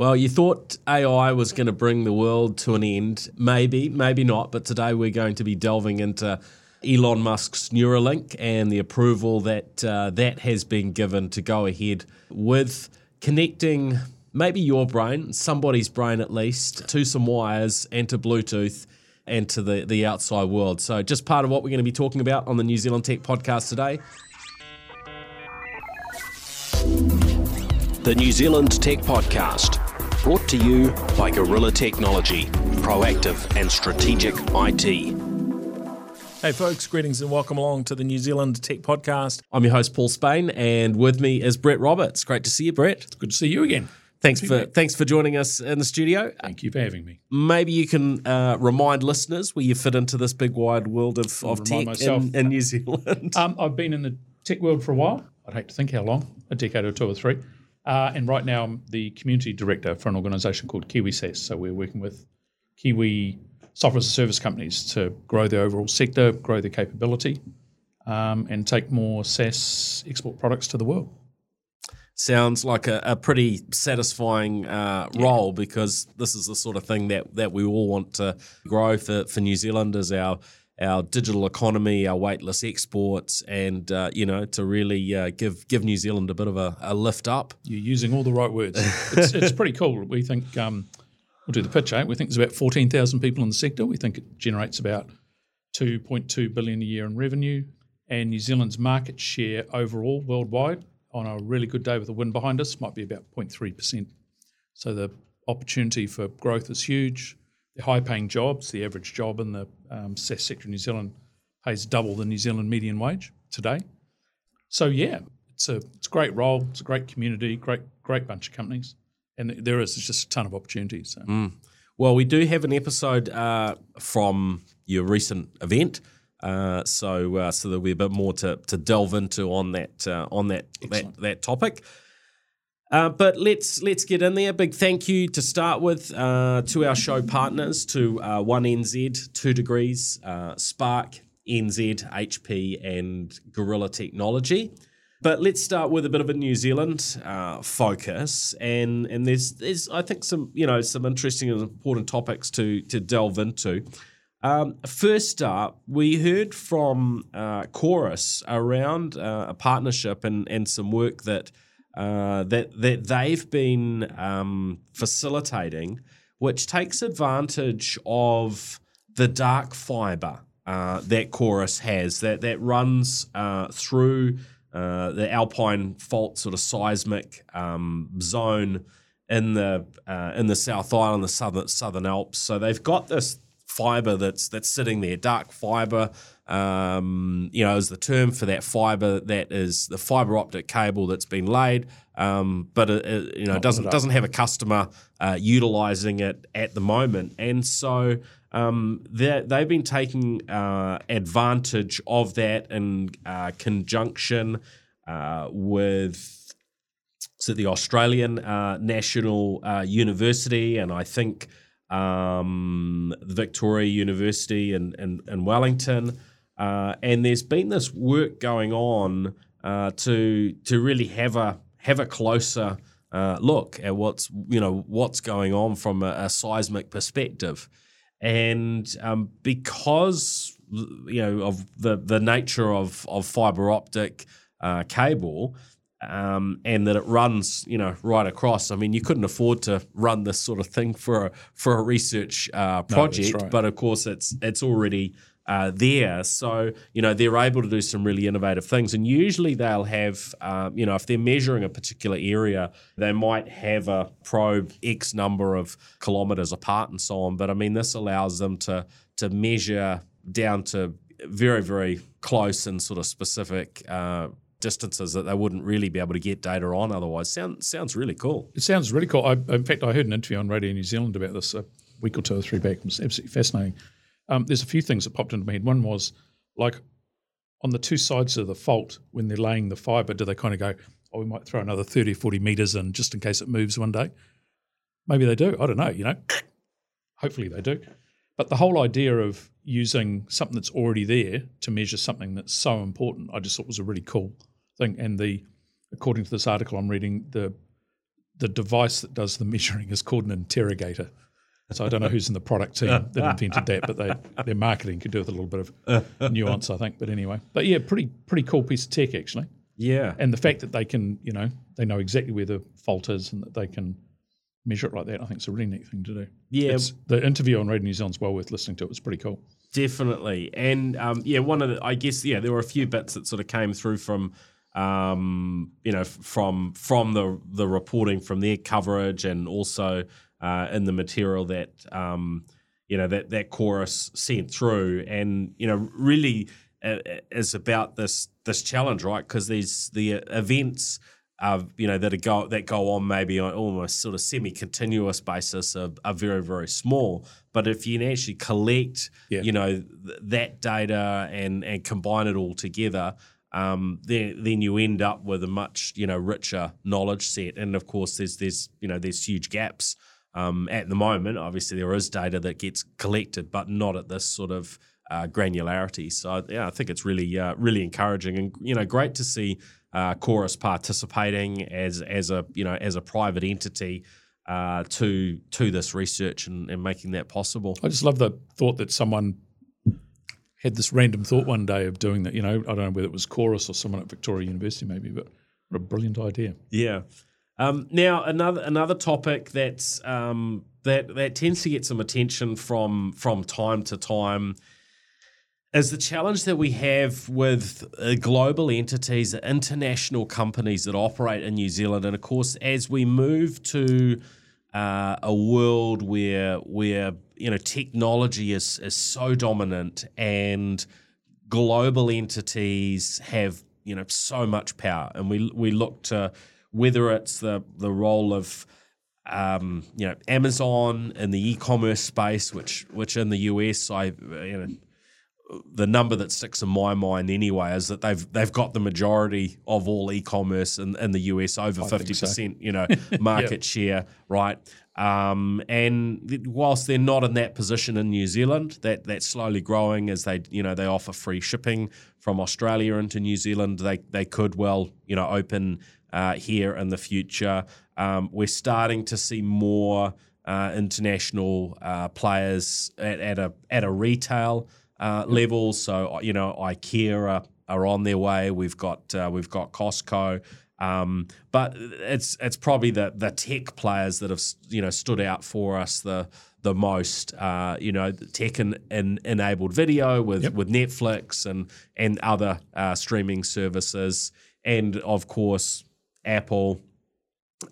Well, you thought AI was going to bring the world to an end. Maybe, maybe not. But today we're going to be delving into Elon Musk's Neuralink and the approval that uh, that has been given to go ahead with connecting maybe your brain, somebody's brain at least, to some wires and to Bluetooth and to the, the outside world. So, just part of what we're going to be talking about on the New Zealand Tech podcast today. The New Zealand Tech Podcast, brought to you by Gorilla Technology, proactive and strategic IT. Hey, folks, greetings and welcome along to the New Zealand Tech Podcast. I'm your host, Paul Spain, and with me is Brett Roberts. Great to see you, Brett. It's good to see you again. Thanks for thanks for joining us in the studio. Thank you for having me. Maybe you can uh, remind listeners where you fit into this big wide world of, of tech in, in New Zealand. Um, I've been in the tech world for a while. I'd hate to think how long, a decade or two or three. Uh, and right now, I'm the community director for an organisation called KiwiSaaS. So we're working with Kiwi software as a service companies to grow the overall sector, grow their capability, um, and take more SaaS export products to the world. Sounds like a, a pretty satisfying uh, role because this is the sort of thing that, that we all want to grow for, for New Zealand as our our digital economy, our weightless exports, and uh, you know to really uh, give give New Zealand a bit of a, a lift up. You're using all the right words. It's, it's pretty cool. We think um, we'll do the pitch. Eh? We think there's about fourteen thousand people in the sector. We think it generates about two point two billion a year in revenue, and New Zealand's market share overall worldwide on a really good day with the wind behind us might be about 0.3 percent. So the opportunity for growth is huge they're high paying jobs. The average job in the um, SaaS sector in New Zealand pays double the New Zealand median wage today. So yeah, it's a it's a great role. It's a great community. Great great bunch of companies, and there is just a ton of opportunities. So. Mm. Well, we do have an episode uh, from your recent event. Uh, so, uh, so there'll be a bit more to, to delve into on that uh, on that, that that topic. Uh, but let's let's get in there. Big thank you to start with uh, to our show partners, to uh, One NZ, Two Degrees, uh, Spark, NZ, HP, and Gorilla Technology. But let's start with a bit of a New Zealand uh, focus, and and there's there's I think some you know some interesting and important topics to to delve into. Um, first up, we heard from uh, Chorus around a partnership and and some work that. Uh, that that they've been um, facilitating, which takes advantage of the dark fiber uh, that Chorus has that that runs uh, through uh, the Alpine fault sort of seismic um, zone in the uh, in the South Island, the southern Southern Alps. So they've got this fiber that's that's sitting there, dark fiber. Um, you know, is the term for that fiber that is the fiber optic cable that's been laid, um, but it, it, you know Not doesn't doesn't have a customer uh, utilizing it at the moment, and so um, they've been taking uh, advantage of that in uh, conjunction uh, with so the Australian uh, National uh, University, and I think um, Victoria University in, in, in Wellington. Uh, and there's been this work going on uh, to to really have a have a closer uh, look at what's you know what's going on from a, a seismic perspective, and um, because you know of the the nature of of fiber optic uh, cable, um, and that it runs, you know, right across. I mean, you couldn't afford to run this sort of thing for a, for a research uh, project, no, right. but of course, it's it's already uh, there. So you know, they're able to do some really innovative things, and usually they'll have, um, you know, if they're measuring a particular area, they might have a probe X number of kilometers apart and so on. But I mean, this allows them to to measure down to very very close and sort of specific. Uh, distances that they wouldn't really be able to get data on otherwise. Sound, sounds really cool. It sounds really cool. I, in fact, I heard an interview on Radio New Zealand about this a week or two or three back. It was absolutely fascinating. Um, there's a few things that popped into my head. One was like on the two sides of the fault when they're laying the fibre, do they kind of go, oh, we might throw another 30 or 40 metres in just in case it moves one day? Maybe they do. I don't know, you know. Hopefully they do. But the whole idea of using something that's already there to measure something that's so important, I just thought was a really cool thing. And the according to this article I'm reading, the the device that does the measuring is called an interrogator. So I don't know who's in the product team that invented that, but they their marketing could do with a little bit of nuance, I think. But anyway, but yeah, pretty pretty cool piece of tech actually. Yeah. And the fact that they can, you know, they know exactly where the fault is and that they can measure it like that, I think it's a really neat thing to do. Yeah. It's, the interview on Radio New Zealand's well worth listening to. It was pretty cool. Definitely, and um, yeah, one of the I guess yeah, there were a few bits that sort of came through from um, you know from from the the reporting from their coverage and also uh, in the material that um, you know that that chorus sent through, and you know really uh, is about this this challenge, right? Because these the events uh, you know that go that go on maybe on almost sort of semi-continuous basis are, are very very small. But if you can actually collect, Yeah. you know, th- that data and and combine it all together, um, then then you end up with a much you know richer knowledge set. And of course, there's there's you know there's huge gaps um, at the moment. Obviously, there is data that gets collected, but not at this sort of uh, granularity. So yeah, I think it's really uh, really encouraging and you know great to see uh, Chorus participating as as a you know as a private entity uh, to to this research and, and making that possible. I just love the thought that someone had this random thought one day of doing that. You know, I don't know whether it was Chorus or someone at Victoria University maybe, but what a brilliant idea. Yeah. Um, now another another topic that's um, that that tends to get some attention from from time to time is the challenge that we have with uh, global entities, international companies that operate in New Zealand, and of course, as we move to uh, a world where where you know technology is is so dominant and global entities have you know so much power, and we we look to whether it's the the role of um, you know Amazon in the e-commerce space, which which in the US I you know the number that sticks in my mind anyway is that they've they've got the majority of all e-commerce in, in the US over fifty so. percent, you know, market share, right? Um, and whilst they're not in that position in New Zealand, that that's slowly growing as they you know they offer free shipping from Australia into New Zealand. They they could well you know open uh, here in the future. Um, we're starting to see more uh, international uh, players at, at a at a retail uh, level. So you know, IKEA are, are on their way. We've got uh, we've got Costco. Um, but it's it's probably the the tech players that have you know stood out for us the the most. Uh, you know, tech and en- enabled video with Yep. with Netflix and and other uh, streaming services, and of course Apple,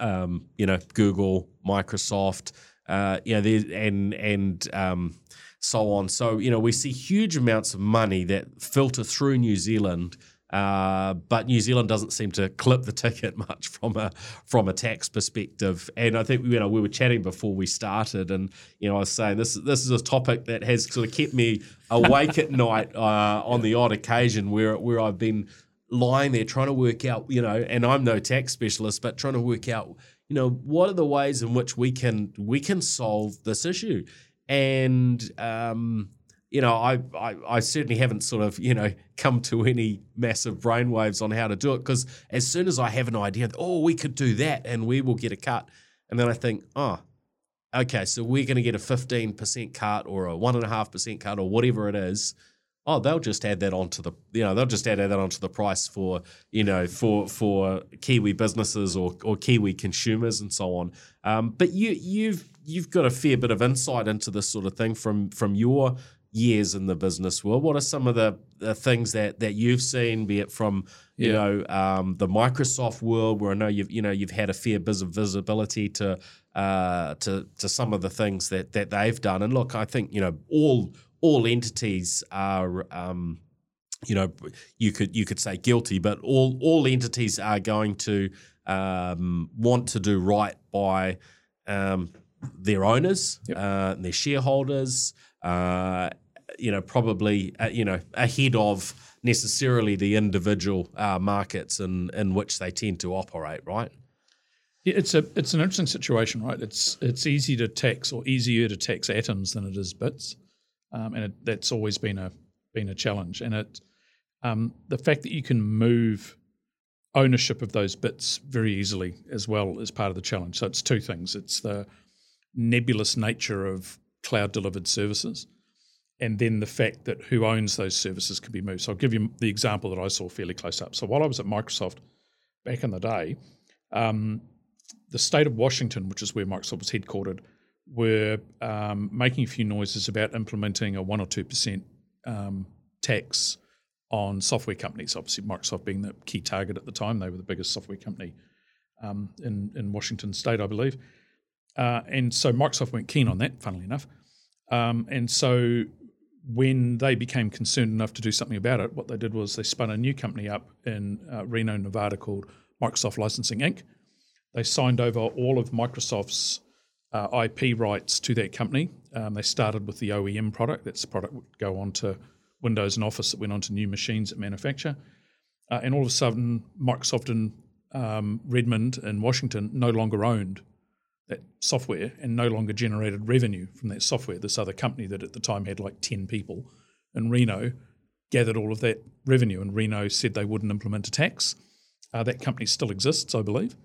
um, you know, Google, Microsoft, uh, you know, and and um, so on. So you know, we see huge amounts of money that filter through New Zealand. Uh, but New Zealand doesn't seem to clip the ticket much from a from a tax perspective, and I think you know we were chatting before we started, and you know I was saying this this is a topic that has sort of kept me awake at night uh, on the odd occasion where where I've been lying there trying to work out, you know, and I'm no tax specialist, but trying to work out, you know, what are the ways in which we can we can solve this issue, and um, you know, I, I I certainly haven't sort of you know come to any massive brainwaves on how to do it because as soon as I have an idea, oh, we could do that and we will get a cut, and then I think, oh, okay, so we're going to get a fifteen percent cut or a one and a half percent cut or whatever it is. Oh, they'll just add that onto the you know they'll just add that onto the price for you know for for Kiwi businesses or or Kiwi consumers and so on. Um, but you you've you've got a fair bit of insight into this sort of thing from from your years in the business world. What are some of the, the things that that you've seen, be it from you Yeah. know um, the Microsoft world, where I know you've you know you've had a fair bit of visibility to uh, to to some of the things that that they've done. And look, I think you know all all entities are. Um, you know, you could you could say guilty, but all all entities are going to um, want to do right by um, their owners, Yep. uh, and their shareholders. Uh, you know, probably uh, you know ahead of necessarily the individual uh, markets in in which they tend to operate. Right? Yeah, it's a it's an interesting situation, right? It's it's easy to tax or easier to tax atoms than it is bits, um, and it, that's always been a been a challenge. And it um, the fact that you can move ownership of those bits very easily as well is part of the challenge. So it's two things. It's the nebulous nature of cloud delivered services and then the fact that who owns those services can be moved. So I'll give you the example that I saw fairly close up. So while I was at Microsoft back in the day, um, the state of Washington, which is where Microsoft was headquartered, were um, making a few noises about implementing a one or two percent um, tax on software companies. Obviously, Microsoft being the key target at the time, they were the biggest software company um, in in Washington State, I believe. Uh, and so Microsoft weren't keen on that, funnily enough. Um, and so when they became concerned enough to do something about it, what they did was they spun a new company up in uh, Reno, Nevada called Microsoft Licensing Inc. They signed over all of Microsoft's uh, IP rights to that company. Um, they started with the OEM product. That's the product would go on to Windows and Office that went on to new machines that manufacture. Uh, and all of a sudden, Microsoft in um, Redmond and Washington no longer owned that software and no longer generated revenue from that software. This other company that at the time had like 10 people in Reno gathered all of that revenue, and Reno said they wouldn't implement a tax. Uh, that company still exists, I believe.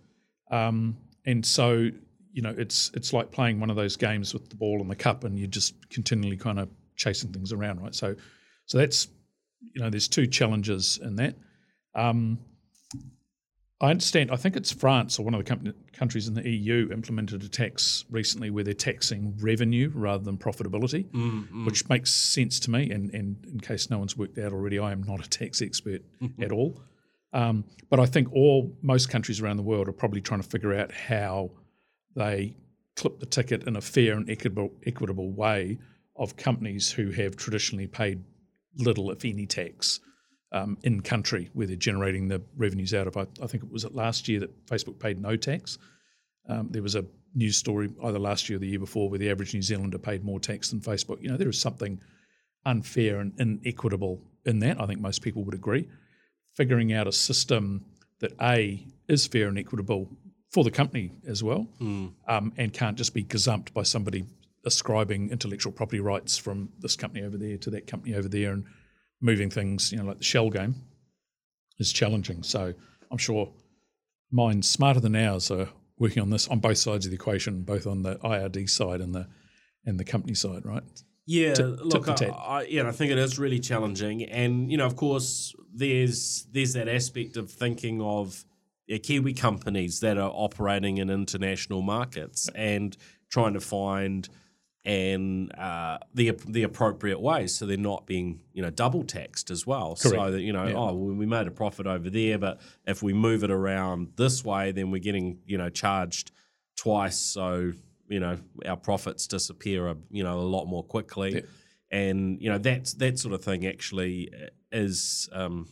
Um, and so, you know, it's it's like playing one of those games with the ball and the cup, and you're just continually kind of chasing things around, right? So, so that's you know, there's two challenges in that. Um, I understand. I think it's France or one of the countries in the EU implemented a tax recently where they're taxing revenue rather than profitability, mm, mm. which makes sense to me. And, and in case no one's worked out already, I am not a tax expert at all. Um, but I think all most countries around the world are probably trying to figure out how they clip the ticket in a fair and equitable, equitable way of companies who have traditionally paid little, if any, tax um, in country where they're generating the revenues out of. I, I, think it was last year that Facebook paid no tax. Um, there was a news story either last year or the year before where the average New Zealander paid more tax than Facebook. You know, there is something unfair and inequitable in that. I think most people would agree. Figuring out a system that A is fair and equitable for the company as well, mm. um, and can't just be gazumped by somebody ascribing intellectual property rights from this company over there to that company over there and moving things, you know, like the shell game, is challenging. So I'm sure minds smarter than ours are working on this on both sides of the equation, both on the IRD side and the and the company side, right? Yeah, look, I, I, yeah, I think it is really challenging, and you know, of course, there's there's that aspect of thinking of Kiwi companies that are operating in international markets and trying to find and uh, the the appropriate ways, so they're not being you know double taxed as well. Correct. So that you know, yeah. oh, well, we made a profit over there, but if we move it around this way, then we're getting you know charged twice. So you know, our profits disappear a, you know a lot more quickly, yeah. and you know that's that sort of thing actually is. Um,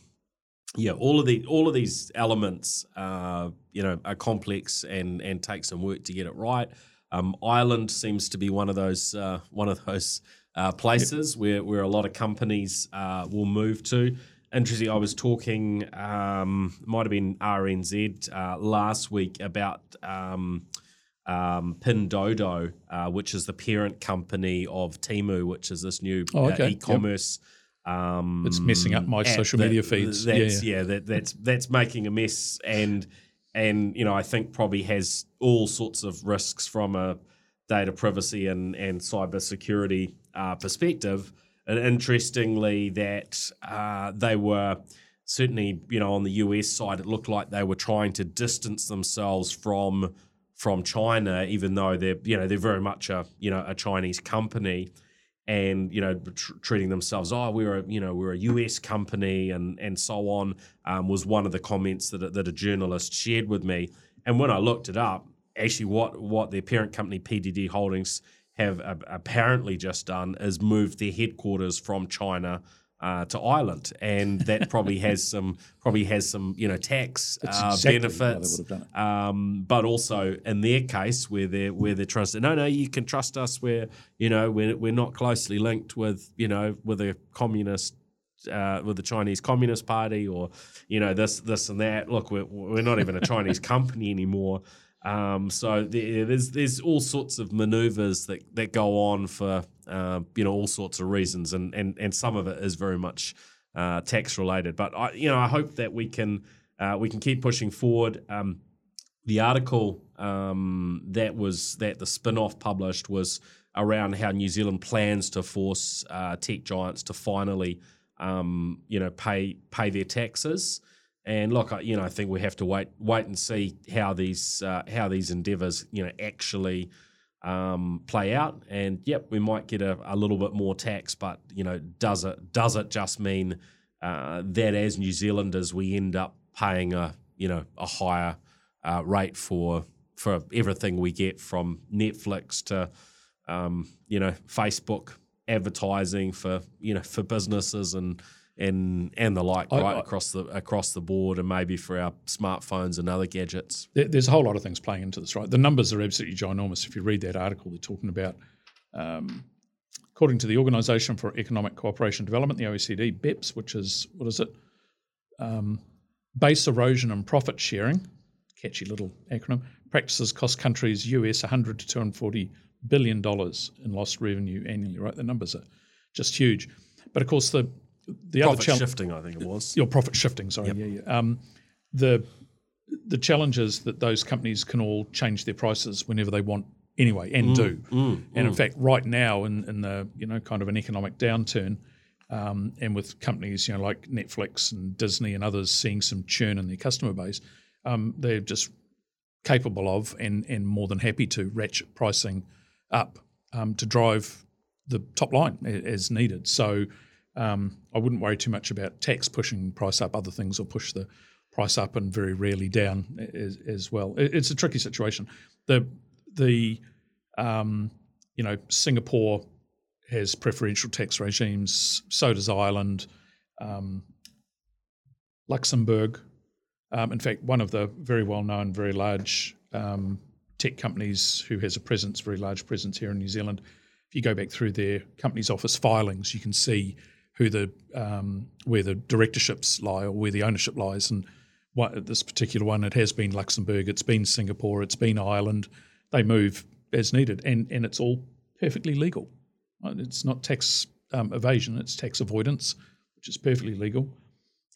yeah, all of the all of these elements, uh, you know, are complex and and take some work to get it right. Um, Ireland seems to be one of those uh, one of those uh, places yep. where where a lot of companies uh, will move to. Interesting. I was talking, um, might have been RNZ uh, last week about um, um, Pinduoduo, uh, which is the parent company of Temu, which is this new oh, uh, okay. e-commerce. Yep. Um, it's messing up my social that, media feeds. That's, yeah, yeah. yeah that, that's that's making a mess, and and you know I think probably has all sorts of risks from a data privacy and and cyber security uh, perspective. And interestingly, that uh, they were certainly you know on the US side, it looked like they were trying to distance themselves from from China, even though they're you know they're very much a you know a Chinese company and you know tr- treating themselves oh we're a you know we're a US company and and so on um, was one of the comments that a, that a journalist shared with me. And when I looked it up actually what what their parent company PDD Holdings have uh, apparently just done is moved their headquarters from China uh, to Ireland, and that probably has some probably has some you know tax uh, exactly benefits. Um, but also in their case, where they're where they're trusted, no, no, you can trust us. Where you know we're we're not closely linked with you know with a communist. Uh, with the Chinese Communist Party, or you know this, this, and that. Look, we're, we're not even a Chinese company anymore. Um, so there, there's there's all sorts of manoeuvres that, that go on for uh, you know all sorts of reasons, and and and some of it is very much uh, tax related. But I you know I hope that we can uh, we can keep pushing forward. Um, the article um, that was that the spin-off published was around how New Zealand plans to force uh, tech giants to finally, um, you know, pay pay their taxes. And look, I, you know, I think we have to wait wait and see how these uh, how these endeavours, you know, actually um, play out. And yep, we might get a, a, little bit more tax, but you know, does it does it just mean uh, that as New Zealanders we end up paying a you know a higher uh, rate for for everything we get from Netflix to um, you know Facebook advertising for you know for businesses and and and the like, I, right I, across the across the board, and maybe for our smartphones and other gadgets. There, there's a whole lot of things playing into this, right? The numbers are absolutely ginormous. If you read that article, they're talking about, um, according to the Organisation for Economic Cooperation and Development, the OECD, BEPS, which is what is it? Um, base erosion and profit sharing, catchy little acronym, practices cost countries US 100 to 240 billion dollars in lost revenue annually. Right, the numbers are just huge. But of course, the the profit other challenge shifting, I think it was your profit shifting. Sorry, yep. yeah, yeah. Um, the the challenge is that those companies can all change their prices whenever they want anyway, and mm, do. Mm, and mm. in fact, right now in in the you know kind of an economic downturn. Um, and with companies, you know, like Netflix and Disney and others seeing some churn in their customer base, um, they're just capable of and and more than happy to ratchet pricing up um, to drive the top line as needed. So um, I wouldn't worry too much about tax pushing price up. Other things will push the price up and very rarely down as, as well. It's a tricky situation. The the um, you know Singapore has preferential tax regimes. So does Ireland, um, Luxembourg. Um, in fact, one of the very well known, very large um, tech companies who has a presence, very large presence here in New Zealand. If you go back through their company's office filings, you can see who the um, where the directorships lie or where the ownership lies. And what, this particular one, it has been Luxembourg, it's been Singapore, it's been Ireland. They move as needed, and and it's all perfectly legal. It's not tax um, evasion; it's tax avoidance, which is perfectly legal.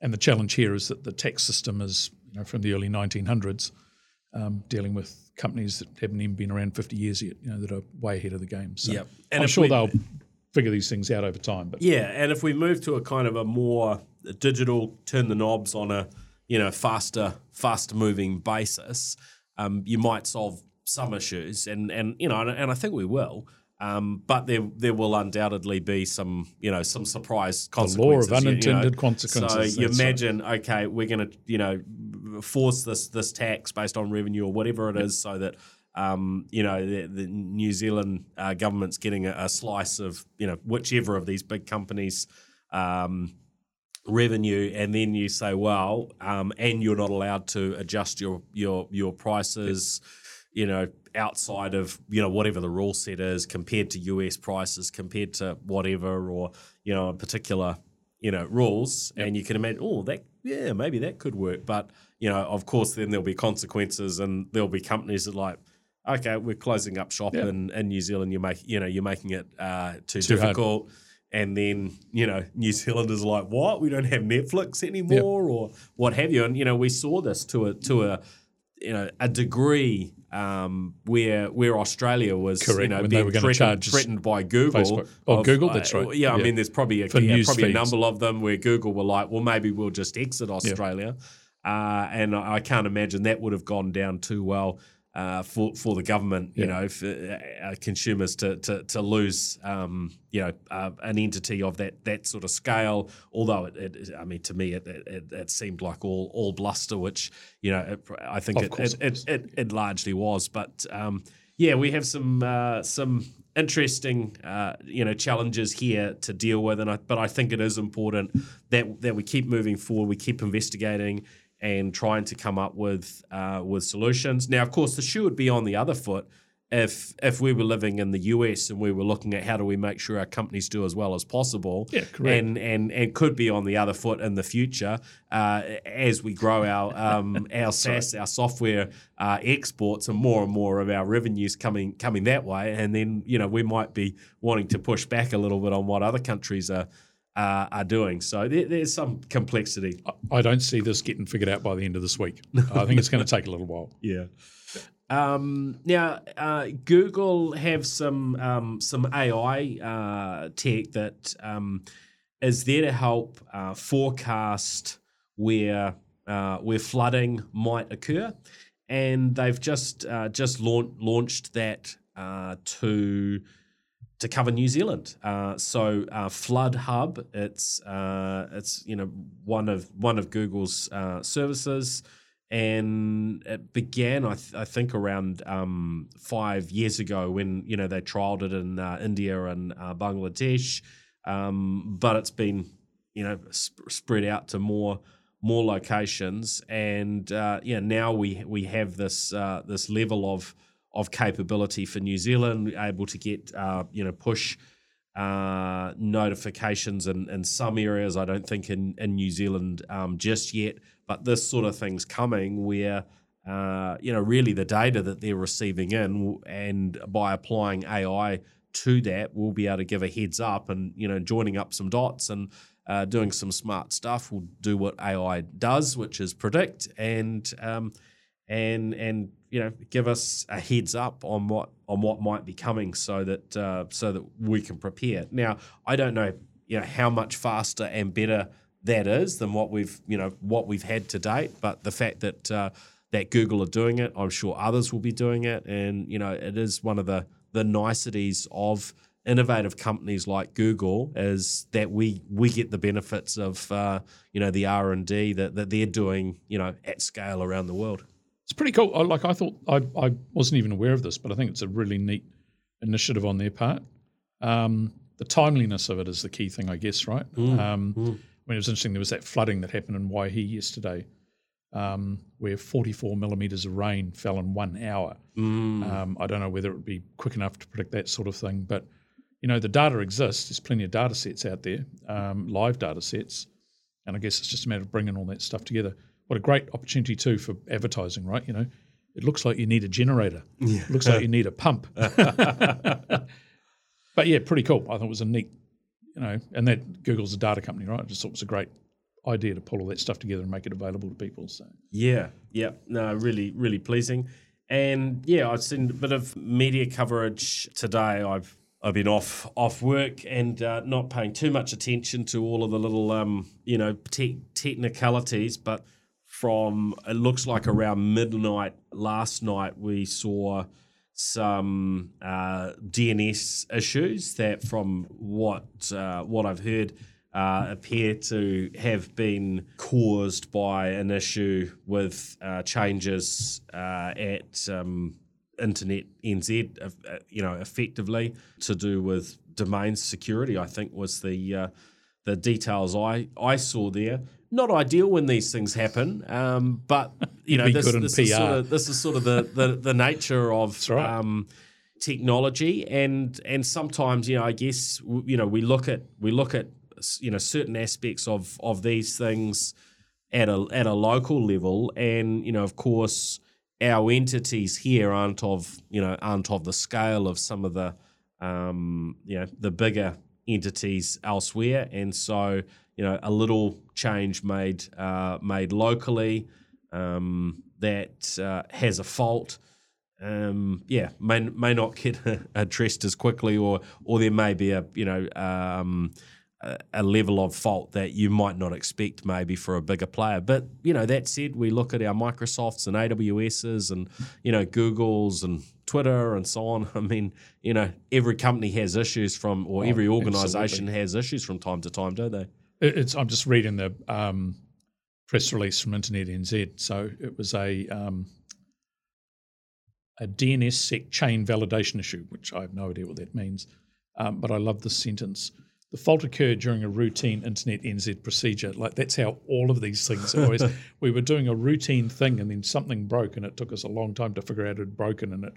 And the challenge here is that the tax system is, you know, from the early 1900s, um, dealing with companies that haven't even been around 50 years yet, you know, that are way ahead of the game. So yep. and I'm sure we, they'll figure these things out over time. But yeah, and if we move to a kind of a more digital, turn the knobs on a you know faster, faster moving basis, um, you might solve some issues, and and you know, and, and I think we will. Um, but there there will undoubtedly be some you know some surprise consequences. The law of unintended you know. consequences. So you imagine, right. okay, we're going to you know force this this tax based on revenue or whatever it is, so that um, you know the, the New Zealand uh, government's getting a, a, slice of you know whichever of these big companies. Um, revenue and then you say well um, and you're not allowed to adjust your your your prices you know outside of you know whatever the rule set is compared to US prices compared to whatever or you know a particular you know rules yep. and you can imagine oh that yeah maybe that could work but you know of course then there'll be consequences and there'll be companies that like okay we're closing up shop yep. in, in New Zealand you make you know you're making it uh, too, too difficult hard. and then you know New Zealanders are like what we don't have Netflix anymore yep. or what have you and you know we saw this to a to a you know a degree um, where where Australia was Correct, you know when being threatened, threatened, by Google. Facebook. Oh, of, Google, that's right. Uh, yeah, I mean, there's probably a, yeah, probably a number of them where Google were like, well, maybe we'll just exit Australia, uh, and I can't imagine that would have gone down too well uh, for for the government, you yeah. know, for uh, consumers to to, to lose, um, you know, uh, an entity of that that sort of scale. Although it, it I mean, to me, it, it, it, seemed like all all bluster, which you know, I think it it, it, it, largely was. But um, yeah, we have some uh, some interesting uh, you know challenges here to deal with, and I, but I think it is important that that we keep moving forward, we keep investigating and trying to come up with uh, with solutions. Now, of course, the shoe would be on the other foot if if we were living in the US and we were looking at how do we make sure our companies do as well as possible. Yeah, correct. And and and could be on the other foot in the future uh, as we grow our um, our SaaS, our software uh, exports, and more and more of our revenues coming coming that way. And then you know we might be wanting to push back a little bit on what other countries are uh, are doing. So there, there's some complexity. I don't see this getting figured out by the end of this week. I think it's going to take a little while. Yeah. Um, now, uh, Google have some um, some AI uh, tech that um, is there to help uh, forecast where uh, where flooding might occur, and they've just uh, just launch, launched that uh, to to cover New Zealand. so, Flood Hub, it's it's you know one of one of Google's services. And it began, I, th- I think, around um, five years ago when you know they trialed it in uh, India and uh, Bangladesh, um, but it's been you know sp- spread out to more more locations, and uh, yeah, now we we have this uh, this level of of capability for New Zealand, able to get uh, you know push. Uh, notifications in, in some areas. I don't think in, in New Zealand um, just yet, but this sort of thing's coming where uh, you know really the data that they're receiving in, and by applying AI to that, we'll be able to give a heads up and you know joining up some dots and uh, doing some smart stuff We'll do what AI does, which is predict and um, and and you know give us a heads up on what on what might be coming, so that uh, so that we can prepare. Now, I don't know you know how much faster and better that is than what we've you know what we've had to date. But the fact that uh, that Google are doing it, I'm sure others will be doing it, and you know it is one of the the niceties of innovative companies like Google is that we we get the benefits of uh, you know the R and D that, that they're doing you know at scale around the world. It's pretty cool. I, like I thought, I, I wasn't even aware of this, but I think it's a really neat initiative on their part. Um, the timeliness of it is the key thing, I guess, right? Mm, um, mm. I mean, it was interesting. There was that flooding that happened in Waihi yesterday, um, where 44 millimeters of rain fell in one hour. Mm. Um, I don't know whether it would be quick enough to predict that sort of thing, but you know, the data exists. There's plenty of data sets out there, um, live data sets, and I guess it's just a matter of bringing all that stuff together. What a great opportunity too for advertising, right? You know, it looks like you need a generator. Yeah. It looks like you need a pump. but yeah, pretty cool. I thought it was a neat you know, and that Google's a data company, right? I just thought it was a great idea to pull all that stuff together and make it available to people. So yeah, yeah, no, really, really pleasing. And yeah, I've seen a bit of media coverage today. I've I've been off off work and uh, not paying too much attention to all of the little um, you know te- technicalities, but from it looks like around midnight last night we saw some uh, DNS issues that, from what uh, what I've heard, uh, appear to have been caused by an issue with uh, changes uh, at um, Internet NZ. Uh, you know, effectively to do with domain security. I think was the the details I I saw there not ideal when these things happen, um, but you know this, this is sort of this is sort of the the, the nature of right. um, technology, and and sometimes you know I guess you know we look at we look at you know certain aspects of of these things at a at a local level, and you know of course our entities here aren't of you know aren't of the scale of some of the um, you know the bigger entities elsewhere, and so you know a little change made uh, made locally um, that uh, has a fault. Um, yeah, may may not get addressed as quickly, or or there may be a you know um, a, a, level of fault that you might not expect maybe for a bigger player. But you know that said, we look at our Microsofts and AWSs and you know Googles and Twitter and so on. I mean, you know, every company has issues from, or oh, every organization has issues from time to time, don't they? It's. I'm just reading the um, press release from Internet NZ. So it was a um, a DNSSEC chain validation issue, which I have no idea what that means. Um, but I love the sentence. The fault occurred during a routine Internet NZ procedure. Like that's how all of these things always. we were doing a routine thing, and then something broke, and it took us a long time to figure out it had broken, and it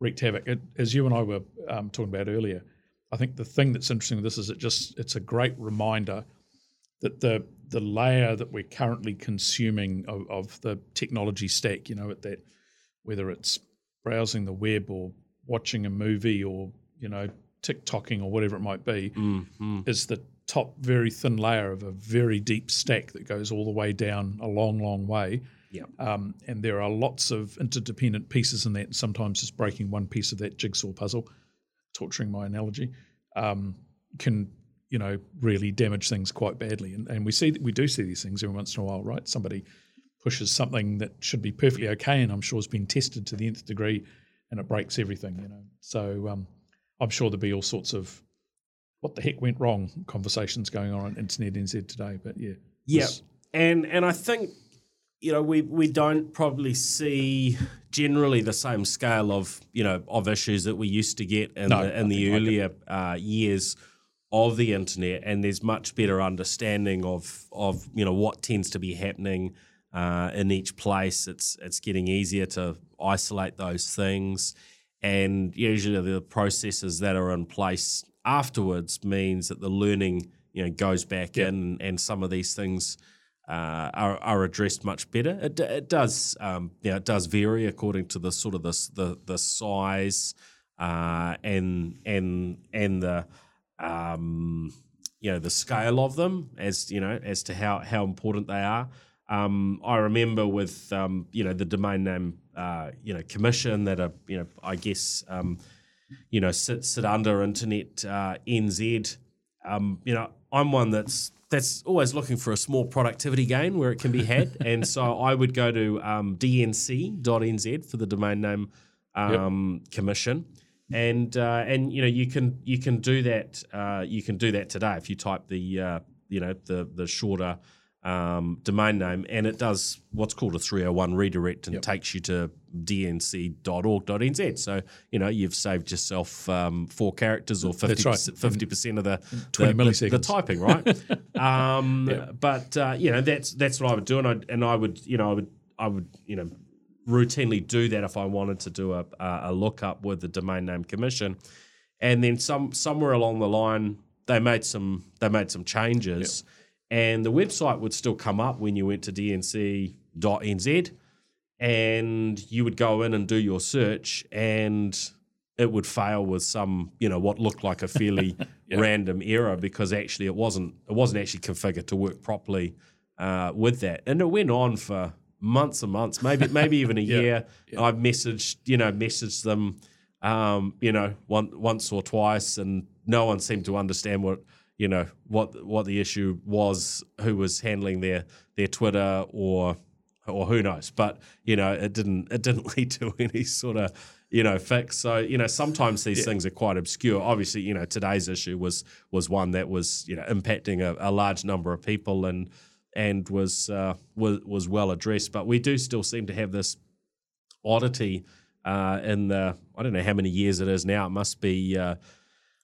wreaked havoc. It, as you and I were um, talking about earlier, I think the thing that's interesting with this is it just it's a great reminder that the the layer that we're currently consuming of, of the technology stack, you know, at that whether it's browsing the web or watching a movie or you know TikToking or whatever it might be, mm-hmm. is the top very thin layer of a very deep stack that goes all the way down a long, long way. Yeah. Um, and there are lots of interdependent pieces in that. And sometimes just breaking one piece of that jigsaw puzzle, torturing my analogy, um, can you know really damage things quite badly. And, and we see we do see these things every once in a while, right? Somebody pushes something that should be perfectly okay, and I'm sure has been tested to the nth degree, and it breaks everything. You know, so um, I'm sure there'll be all sorts of what the heck went wrong conversations going on on Internet NZ today. But yeah, Yeah, and and I think you know we we don't probably see generally the same scale of you know of issues that we used to get in No, the in the earlier uh, years of the internet, and there's much better understanding of of you know what tends to be happening uh, in each place. It's it's getting easier to isolate those things, and usually the processes that are in place afterwards means that the learning you know goes back Yeah. in, and some of these things uh, are, are addressed much better. It, it does, um, you know, it does vary according to the sort of the the, the size uh, and and and the um, you know the scale of them as you know as to how how important they are. Um, I remember with um, you know the domain name uh, you know commission that are you know I guess um, you know sit sit under Internet uh, NZ. Um, you know I'm one that's that's always looking for a small productivity gain where it can be had, and so I would go to um, dnc.nz for the domain name um, commission. And uh, and you know you can you can do that uh, you can do that today if you type the uh, you know the the shorter um, domain name and it does what's called a 301 redirect and takes you to dnc.org.nz. So you know you've saved yourself um, four characters or 50 right. percent of the 20 the, the- milliseconds. the typing, right? um, But uh, you know that's that's what I would do, and I and I would you know I would I would you know routinely do that if I wanted to do a a lookup with the domain name commission, and then some somewhere along the line they made some they made some changes, and the website would still come up when you went to dnc.nz, and you would go in and do your search and it would fail with some you know what looked like a fairly random error because actually it wasn't it wasn't actually configured to work properly uh, with that. And it went on for months and months maybe maybe even a year I've messaged you know messaged them um, you know one, once or twice and no one seemed to understand what you know what what the issue was who was handling their their Twitter or or who knows. But you know it didn't it didn't lead to any sort of you know fix. So you know sometimes these things are quite obscure. Obviously you know today's issue was was one that was you know impacting a, a large number of people and and was uh, was was well addressed but we do still seem to have this oddity uh, in the I don't know how many years it is now it must be uh,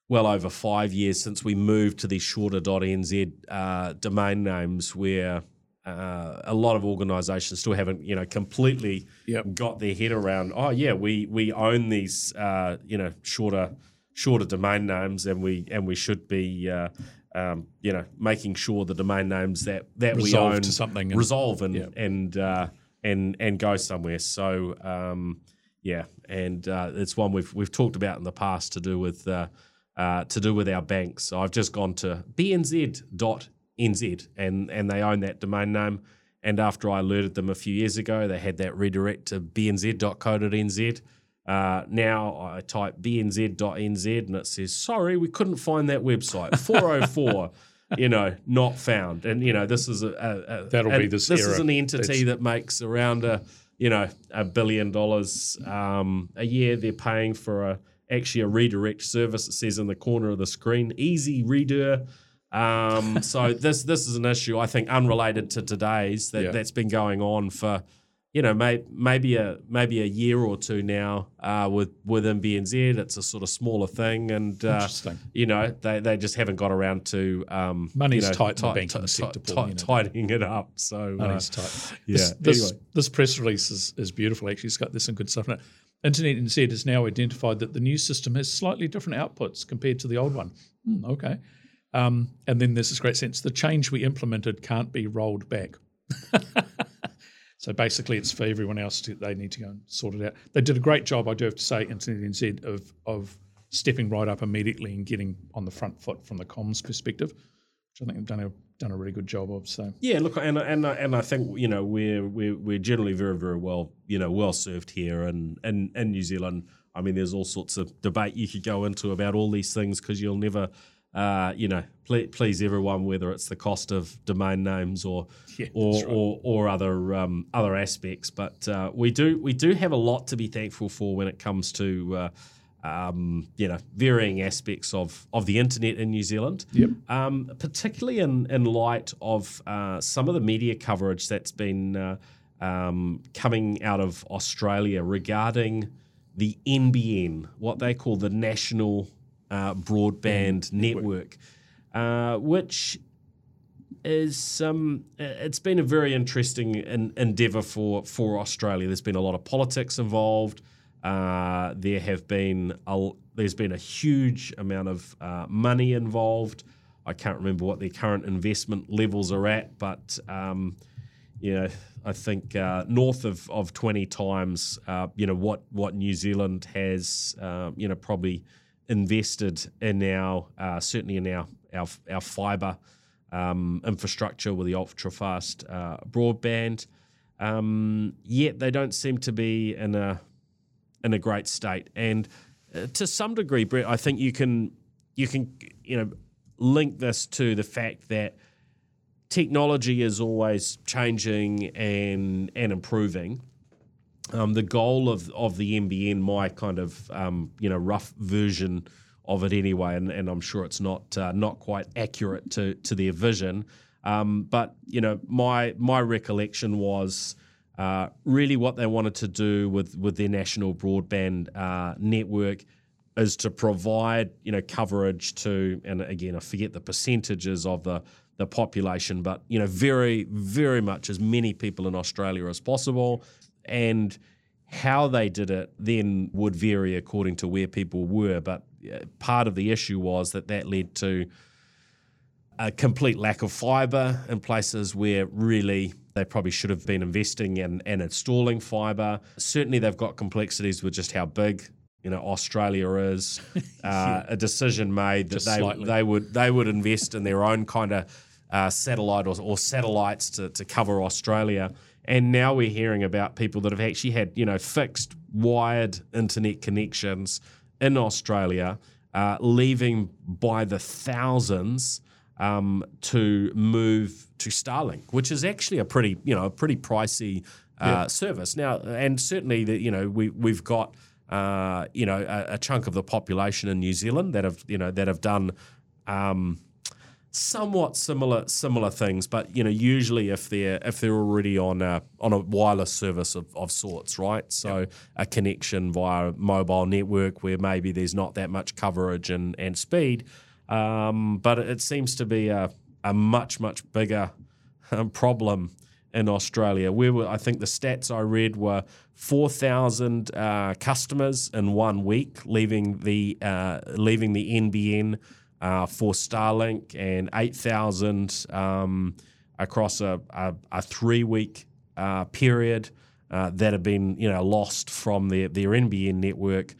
well over five years since we moved to these shorter.nz uh, domain names where uh, a lot of organisations still haven't, you know, completely Yep. got their head around. Oh yeah, we we own these, uh, you know, shorter shorter domain names, and we and we should be, uh, um, you know, making sure the domain names that that Resolve we own to something and- resolve and Yeah. and uh, and and go somewhere. So um, yeah, and uh, it's one we've we've talked about in the past to do with uh, uh, to do with our banks. So I've just gone to bnz.nz and and they own that domain name. And after I alerted them a few years ago, they had that redirect to bnz.co.nz. Uh, now I type bnz.nz and it says, sorry, we couldn't find that website. 404, you know, not found. And, you know, this is a. a, a That'll be this This is an entity that makes around a, you know, a billion dollars um, a year. They're paying for a actually a redirect service. It says in the corner of the screen, easy redir. Um, so this this is an issue I think unrelated to today's that Yeah. that's been going on for you know may, maybe a maybe a year or two now uh, with within BNZ. It's a sort of smaller thing, and uh, you know they, they just haven't got around to um, Money's you know, tight in the ti- banking ti- sector, ti- Paul, you know. tidying it up. So uh, tight. yeah, This, this, anyway. this press release is, is beautiful, actually. It's got there's some good stuff in it. Internet NZ has now identified that the new system has slightly different outputs compared to the old one. Hmm, okay. Um, and then there's this great sense the change we implemented can't be rolled back. so basically, it's for everyone else to, they need to go and sort it out. They did a great job, I do have to say, Internet NZ, of, of stepping right up immediately and getting on the front foot from the comms perspective. which I think they've done a done a really good job of. So Yeah, look, and and and I think you know we're we're we're generally very very well you know well served here and in, in New Zealand. I mean, there's all sorts of debate you could go into about all these things because you'll never. Uh, you know, ple- please everyone, whether it's the cost of domain names or Yeah, or, right. or or other um, other aspects. But uh, we do we do have a lot to be thankful for when it comes to uh, um, you know varying aspects of of the internet in New Zealand. Yep. Um, particularly in in light of uh, some of the media coverage that's been uh, um, coming out of Australia regarding the NBN, what they call the National uh, Broadband Network, uh, which is um, it's been a very interesting en- endeavour for for Australia. There's been a lot of politics involved. Uh, there have been a, there's been a huge amount of uh, money involved. I can't remember what their current investment levels are at, but um, you know, I think uh, north of, of 20 times, uh, you know, what, what New Zealand has, uh, you know, probably invested in our, uh, certainly in our, our, our fibre um, infrastructure with the ultra fast uh, broadband. Um, yet they don't seem to be in a, in a great state. And uh, to some degree, Brett, I think you can, you can, you know, link this to the fact that technology is always changing and and improving. Um, the goal of of the NBN, my kind of um, you know rough version of it anyway, and, and I'm sure it's not uh, not quite accurate to to their vision. Um, but you know, my my recollection was uh, really what they wanted to do with with their national broadband uh, network is to provide you know coverage to, and again I forget the percentages of the the population, but you know very very much as many people in Australia as possible, and how they did it then would vary according to where people were. But part of the issue was that that led to a complete lack of fibre in places where really they probably should have been investing in and installing fibre. Certainly, they've got complexities with just how big you know Australia is. Uh, A decision made that Just they slightly. they would they would invest in their own kind of uh, satellite or, or satellites to, to cover Australia. And now we're hearing about people that have actually had you know fixed wired internet connections in Australia, uh, leaving by the thousands um, to move to Starlink, which is actually a pretty, you know, a pretty pricey uh, service now. And certainly, that you know, we we've got, uh, you know, a, a chunk of the population in New Zealand that have, you know, that have done. Um, somewhat similar similar things, but you know, usually if they're if they're already on a on a wireless service of, of sorts, right? So a connection via a mobile network where maybe there's not that much coverage and and speed, um, but it seems to be a a much much bigger um, problem in Australia. Where were, I think the stats I read were four thousand uh, customers in one week leaving the uh, leaving the NBN uh, for Starlink, and eight thousand um, across a, a, a three week uh, period uh, that have been you know lost from their their NBN network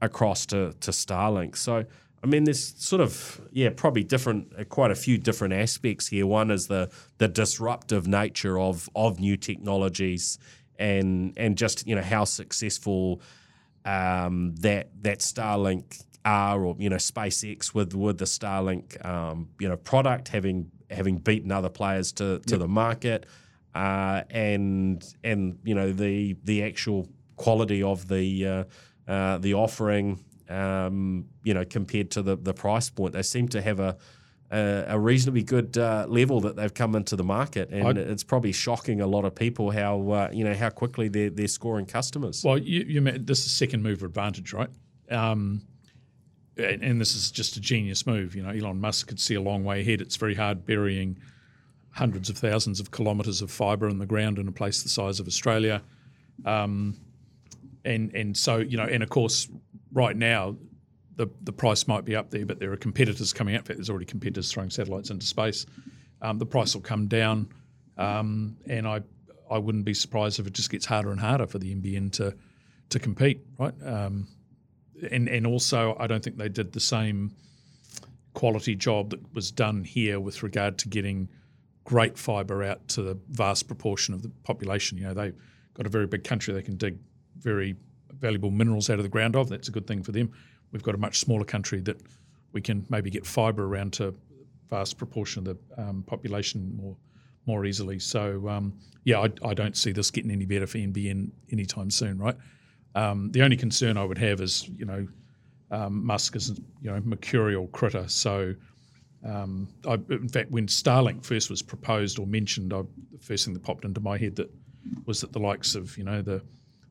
across to to Starlink. So. I mean, there's sort of yeah, probably different, uh, quite a few different aspects here. One is the the disruptive nature of of new technologies, and and just you know how successful um, that that Starlink are, or you know SpaceX with with the Starlink um, you know product having having beaten other players to to the market, uh, and and you know the the actual quality of the uh, uh, the offering um, you know, compared to the, the price point. They seem to have a a, a reasonably good uh, level that they've come into the market, and I'd- it's probably shocking a lot of people how uh, you know how quickly they're they're scoring customers. Well, you, you meant this is second mover advantage, right? Um, and, and this is just a genius move. You know, Elon Musk could see a long way ahead. It's very hard burying hundreds of thousands of kilometres of fibre in the ground in a place the size of Australia. Um, and and so you know, and of course, right now, the the price might be up there, but there are competitors coming out. In fact, there's already competitors throwing satellites into space. Um, the price will come down, um, and I I wouldn't be surprised if it just gets harder and harder for the NBN to to compete, right? Um, and and also, I don't think they did the same quality job that was done here with regard to getting great fibre out to the vast proportion of the population. You know, they've got a very big country; they can dig very valuable minerals out of the ground of. That's a good thing for them. We've got a much smaller country that we can maybe get fibre around to vast proportion of the um, population more more easily. So um, yeah, I, I, don't see this getting any better for NBN anytime soon, right? Um, the only concern I would have is you know um, Musk is you know mercurial critter. So um, I, in fact, when Starlink first was proposed or mentioned, I, the first thing that popped into my head that was that the likes of you know the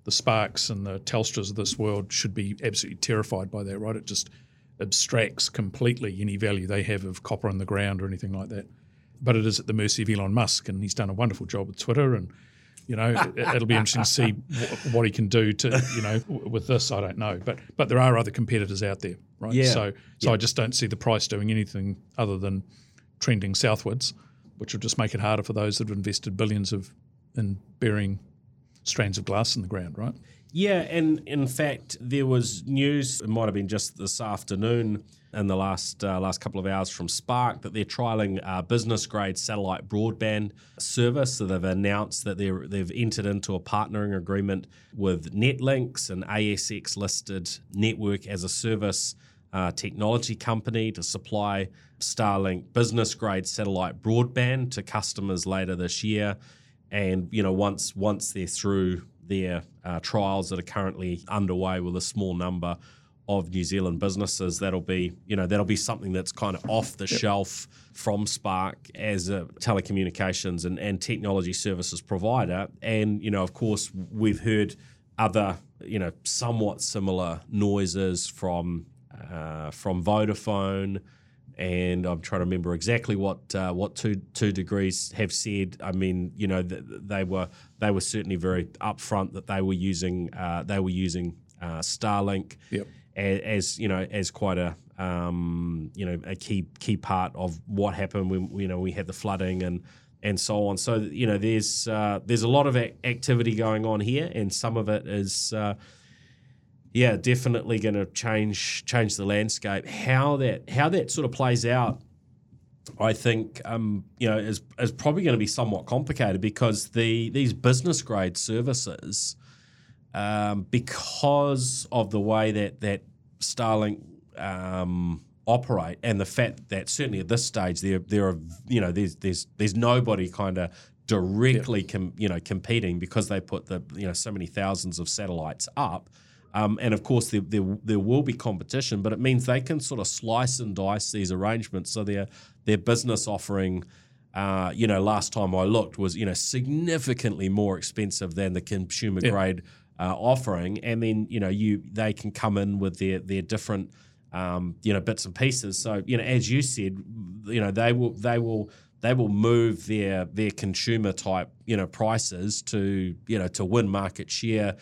the Sparks and the Telstras of this world should be absolutely terrified by that, right? It just abstracts completely any value they have of copper in the ground or anything like that but it is at the mercy of Elon Musk, and he's done a wonderful job with Twitter. And you know, it, will be interesting to see what, what, he can do to you know with this. I don't know, but but there are other competitors out there, right? Yeah. So so yeah. I just don't see the price doing anything other than trending southwards, which will just make it harder for those that have invested billions of in burying strands of glass in the ground, right? Yeah, and in fact, there was news. It might have been just this afternoon in the last uh, last couple of hours from Spark that they're trialing a business grade satellite broadband service. So they've announced that they they've entered into a partnering agreement with Netlinkz, an ASX listed network as a service uh, technology company, to supply Starlink business grade satellite broadband to customers later this year. And you know once once they're through their uh, trials that are currently underway with a small number of New Zealand businesses. That'll be, you know, that'll be something that's kind of off the yep. shelf from Spark as a telecommunications and, and technology services provider. And, you know, of course, we've heard other, you know, somewhat similar noises from uh, from Vodafone. And I'm trying to remember exactly what uh, what two 2degrees have said. I mean, you know, they were they were certainly very upfront that they were using uh, they were using uh, Starlink. Yep as, as you know as quite a um, you know a key key part of what happened when you know we had the flooding and and so on. So you know there's uh, there's a lot of activity going on here, and some of it is. Uh, yeah, definitely going to change change the landscape. How that how that sort of plays out, I think, um, you know, is is probably going to be somewhat complicated because the these business grade services, um, because of the way that that Starlink um, operate and the fact that certainly at this stage there there are you know there's there's there's nobody kind of directly com, you know competing because they put the you know so many thousands of satellites up. Um, and of course, there, there, there will be competition, but it means they can sort of slice and dice these arrangements. So their their business offering, uh, you know, last time I looked was you know significantly more expensive than the consumer grade uh, offering, and then you know you they can come in with their their different um, you know bits and pieces. So you know, as you said, you know they will they will they will move their their consumer type you know prices to you know to win market share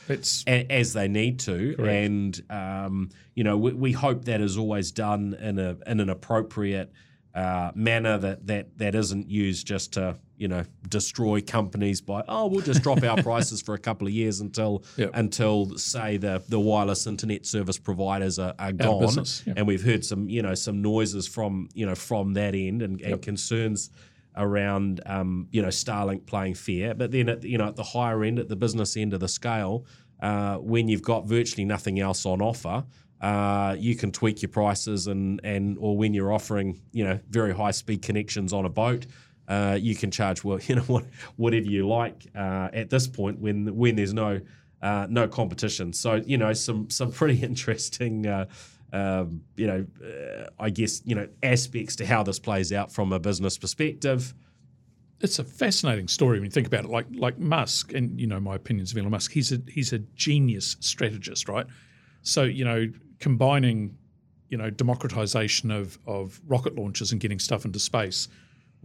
a, as they need to, correct. and um, you know we, we, hope that is always done in a in an appropriate uh, manner that that that isn't used just to you know destroy companies by oh we'll just drop our prices for a couple of years until yep. until say the the wireless internet service providers are, are gone business, yep. and we've heard some you know some noises from you know from that end and, and yep. concerns around um, you know Starlink playing fair but then at you know at the higher end at the business end of the scale uh, when you've got virtually nothing else on offer uh, you can tweak your prices and and or when you're offering you know very high speed connections on a boat uh, you can charge well, you know, whatever you like uh, at this point when when there's no uh, no competition. So you know, some some pretty interesting. Uh, um, you know, uh, I guess you know aspects to how this plays out from a business perspective. It's a fascinating story when you think about it. Like like Musk, and you know my opinions of Elon Musk. He's a he's a genius strategist, right? So you know, combining you know democratization of of rocket launches and getting stuff into space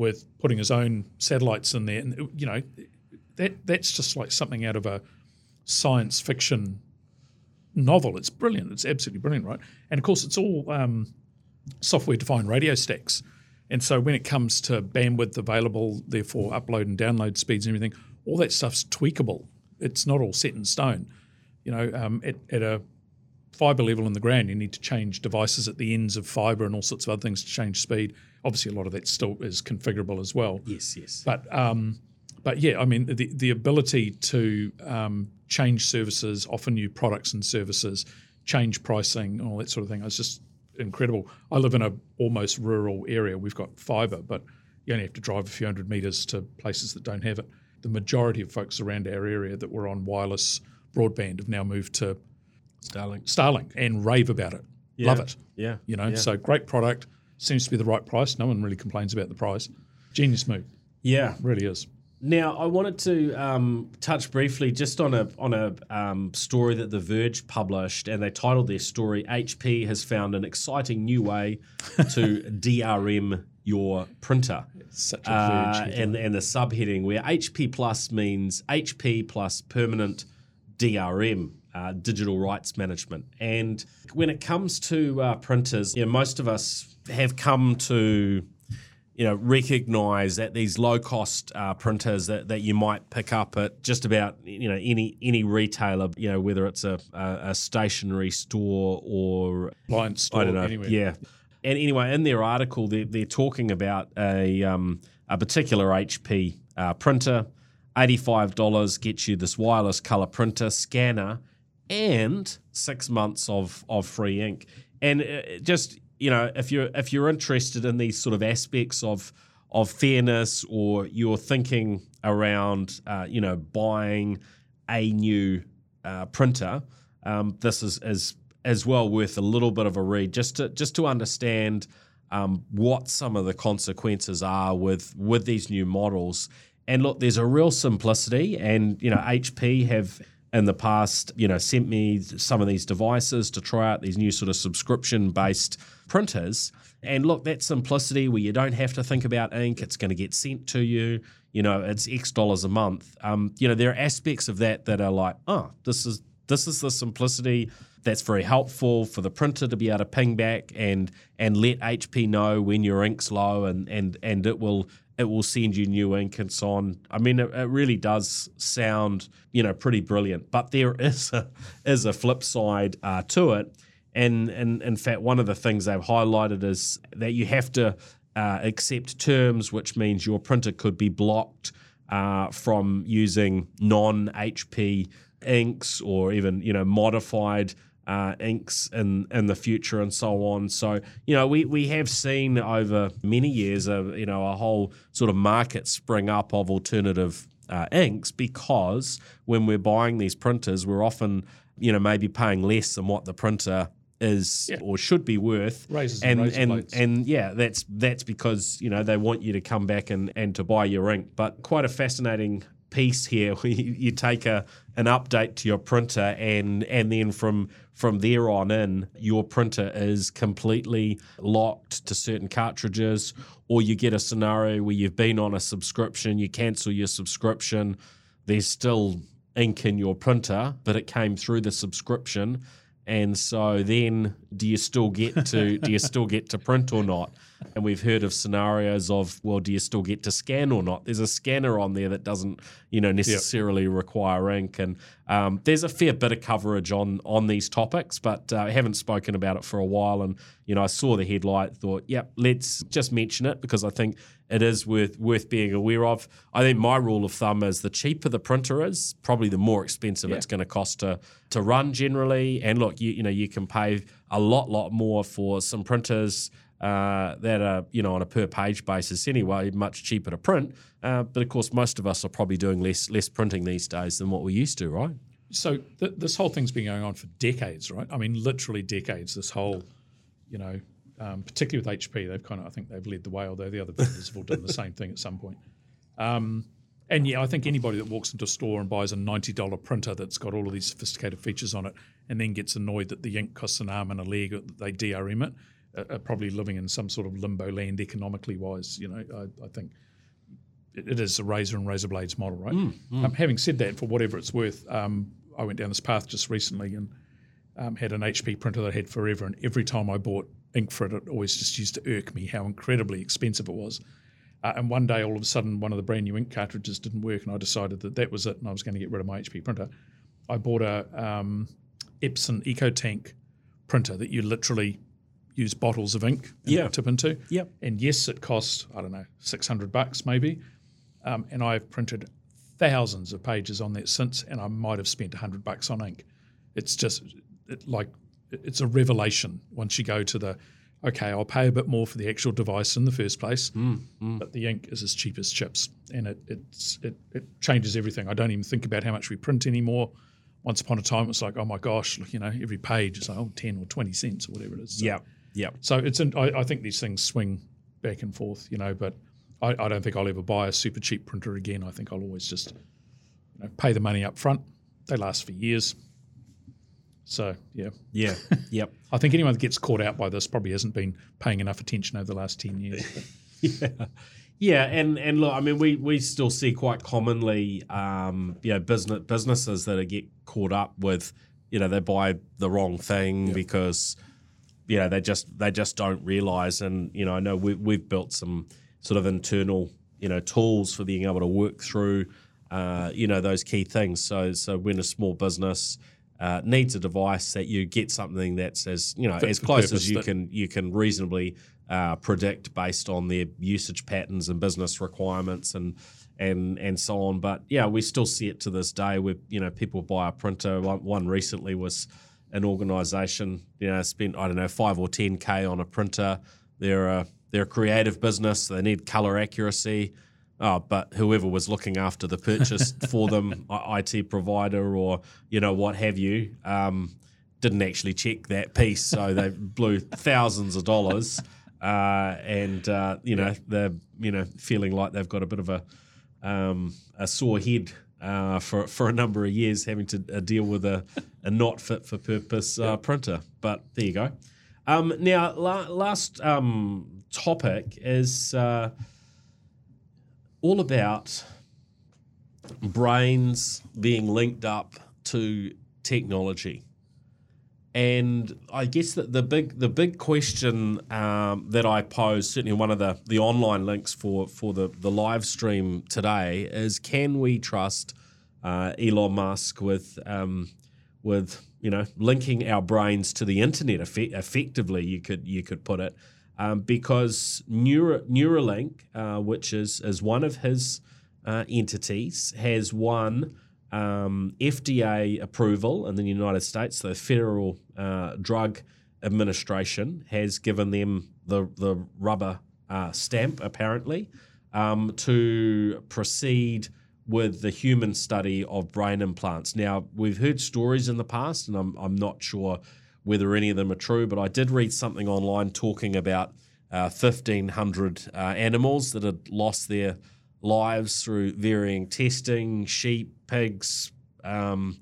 with putting his own satellites in there. And, you know, that that's just like something out of a science fiction novel. It's brilliant. It's absolutely brilliant, right? And of course, it's all um, software defined radio stacks. And so when it comes to bandwidth available, therefore upload and download speeds and everything, all that stuff's tweakable. It's not all set in stone. You know, um, at, at a fiber level in the ground, you need to change devices at the ends of fiber and all sorts of other things to change speed. Obviously, a lot of that still is configurable as well. Yes, yes. But um, but yeah, I mean the the ability to um, change services, offer new products and services, change pricing, all that sort of thing. It's just incredible. I live in a almost rural area. We've got fibre, but you only have to drive a few hundred metres to places that don't have it. The majority of folks around our area that were on wireless broadband have now moved to Starlink. Starlink and rave about it. Love it. Yeah. You know, yeah. so great product. Seems to be the right price. No one really complains about the price. Genius move. Yeah. Really is. Now, I wanted to um, touch briefly just on a on a um, story that The Verge published, and they titled their story "HP has found an exciting new way to DRM your printer." Such a Uh, Verge and and the subheading where HP Plus means HP plus permanent DRM, uh, digital rights management. And when it comes to uh, printers, you know, most of us have come to you know, recognize that these low cost uh, printers that, that you might pick up at just about you know any any retailer, you know, whether it's a, a, a stationery store or Appliance store I don't know, anywhere. yeah. And anyway, in their article, they're, they're talking about a um, a particular HP uh, printer. Eighty five dollars gets you this wireless color printer scanner and six months of of free ink. And uh, just you know, if you're if you're interested in these sort of aspects of of fairness, or you're thinking around, uh, you know, buying a new uh, printer, um, this is is as well worth a little bit of a read just to just to understand um, what some of the consequences are with with these new models. And look, there's a real simplicity, and you know, HP have in the past, you know, sent me some of these devices to try out these new sort of subscription based printers. And look, that simplicity where you don't have to think about ink, it's going to get sent to you. You know, it's X dollars a month. Um, you know, there are aspects of that that are like, oh, this is this is the simplicity that's very helpful for the printer to be able to ping back and and let HP know when your ink's low and and and it will it will send you new ink and so on. I mean, it, it really does sound you know pretty brilliant, but there is a is a flip side uh, to it. And, and in fact, one of the things they've highlighted is that you have to uh, accept terms, which means your printer could be blocked uh, from using non-HP inks or even you know modified uh, inks in in the future and so on. So you know we we have seen over many years a you know a whole sort of market spring up of alternative uh, inks because when we're buying these printers, we're often you know maybe paying less than what the printer is Yeah. or should be worth Razors and and and, and yeah that's that's because you know they want you to come back and and to buy your ink but quite a fascinating piece here where you, you take a an update to your printer and and then from from there on in your printer is completely locked to certain cartridges or you get a scenario where you've been on a subscription you cancel your subscription there's still ink in your printer but it came through the subscription and so then do you still get to do you still get to print or not? And we've heard of scenarios of well do you still get to scan or not? There's a scanner on there that doesn't you know necessarily require ink. And um, there's a fair bit of coverage on on these topics but uh, I haven't spoken about it for a while. And you know I saw the headline thought yep let's just mention it because I think it is worth worth being aware of. I think my rule of thumb is the cheaper the printer is, probably the more expensive it's going to cost to to run generally. And look, you you know you can pay a lot lot more for some printers uh, that are you know on a per page basis anyway, much cheaper to print. Uh, but of course, most of us are probably doing less less printing these days than what we used to, right? So th- this whole thing's been going on for decades, right? I mean, literally decades. This whole, you know, um, particularly with HP, they've kind of, I think they've led the way, although the other vendors have all done the same thing at some point. Um, and yeah, I think anybody that walks into a store and buys a ninety dollar printer that's got all of these sophisticated features on it, and then gets annoyed that the ink costs an arm and a leg, or that they DRM it, are, are probably living in some sort of limbo land economically wise. You know, I, I think it, it is a razor and razor blades model, right? Um, having said that, for whatever it's worth, um, I went down this path just recently and um, had an HP printer that I had forever, and every time I bought ink for it, it always just used to irk me how incredibly expensive it was. Uh, and one day, all of a sudden, one of the brand new ink cartridges didn't work, and I decided that that was it, and I was going to get rid of my HP printer. I bought a um, Epson EcoTank printer that you literally use bottles of ink and Yeah. tip into. Yep. And yes, it costs, I don't know, 600 bucks maybe. Um, and I've printed thousands of pages on that since, and I might have spent 100 bucks on ink. It's just it, like, it's a revelation once you go to the, okay, I'll pay a bit more for the actual device in the first place, hmm, hmm. but the ink is as cheap as chips, and it, it's, it, it changes everything. I don't even think about how much we print anymore. Once upon a time, it was like, oh my gosh, look, you know, every page is like, oh, 10 or 20 cents or whatever it is. So- Yeah, yeah, so it's an, I, I think these things swing back and forth, you know, but I, I don't think I'll ever buy a super cheap printer again. I think I'll always just you know, pay the money up front. They last for years. So yeah, yeah, yep. I think anyone that gets caught out by this probably hasn't been paying enough attention over the last ten years. yeah, yeah, and and look, I mean, we we still see quite commonly, um, you know, business businesses that get caught up with, you know, they buy the wrong thing because, you know, they just they just don't realize, and you know, I know we we've built some sort of internal, you know, tools for being able to work through, uh, you know, those key things. So so when a small business uh, needs a device that you get something that's as you know Fit as close as you can you can reasonably uh, predict based on their usage patterns and business requirements and and and so on. But yeah, we still see it to this day where you know people buy a printer. One, one recently was an organisation you know spent I don't know five or ten k on a printer. They're a they're a creative business. They need color accuracy. Oh, but whoever was looking after the purchase for them, IT provider or you know what have you, um, didn't actually check that piece, so they blew thousands of dollars, uh, and uh, you know they're you know feeling like they've got a bit of a um, a sore head uh, for for a number of years, having to uh, deal with a, a not fit for purpose uh, printer. But there you go. Um, now, la- last um, topic is uh, all about brains being linked up to technology. And I guess that the big the big question um, that I pose, certainly one of the, the online links for for the, the live stream today, is can we trust uh, Elon Musk with um, with you know linking our brains to the internet effe- effectively? You could you could put it um, because Neura, Neuralink, uh, which is is one of his uh, entities, has won um, FDA approval in the United States. The Federal uh, Drug Administration has given them the the rubber uh, stamp, apparently, um, to proceed with the human study of brain implants. Now, we've heard stories in the past, and I'm, I'm not sure whether any of them are true, but I did read something online talking about uh, 1,500 uh, animals that had lost their lives through varying testing sheep, pigs, um,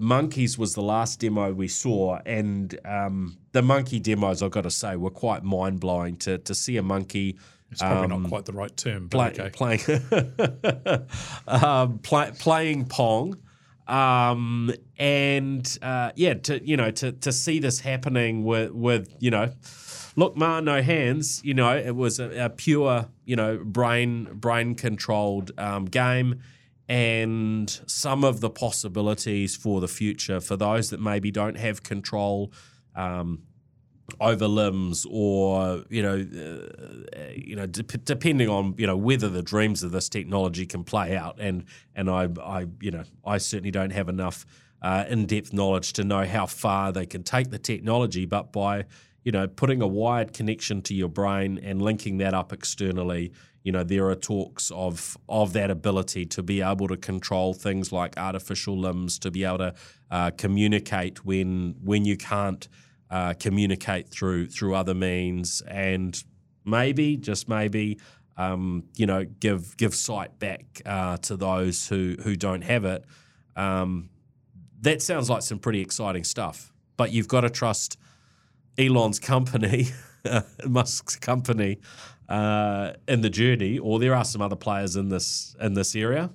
monkeys was the last demo we saw, and um, the monkey demos, I've got to say, were quite mind blowing to to see a monkey. It's probably um, not quite the right term, play, but okay. playing um, play, playing pong. Um, and uh, yeah, to you know, to to see this happening with with you know, look, ma, no hands. You know, it was a, a pure you know brain brain controlled um, game, and some of the possibilities for the future for those that maybe don't have control. Um, over limbs or you know uh, you know dep depending on you know whether the dreams of this technology can play out. And and I I you know I certainly don't have enough uh, in-depth knowledge to know how far they can take the technology. But by you know putting a wired connection to your brain and linking that up externally you know there are talks of of that ability to be able to control things like artificial limbs to be able to uh, communicate when when you can't uh, communicate through through other means, and maybe just maybe, um, you know, give give sight back uh, to those who who don't have it. Um, that sounds like some pretty exciting stuff, but you've got to trust Elon's company, Musk's company, uh, in the journey, or there are some other players in this in this area.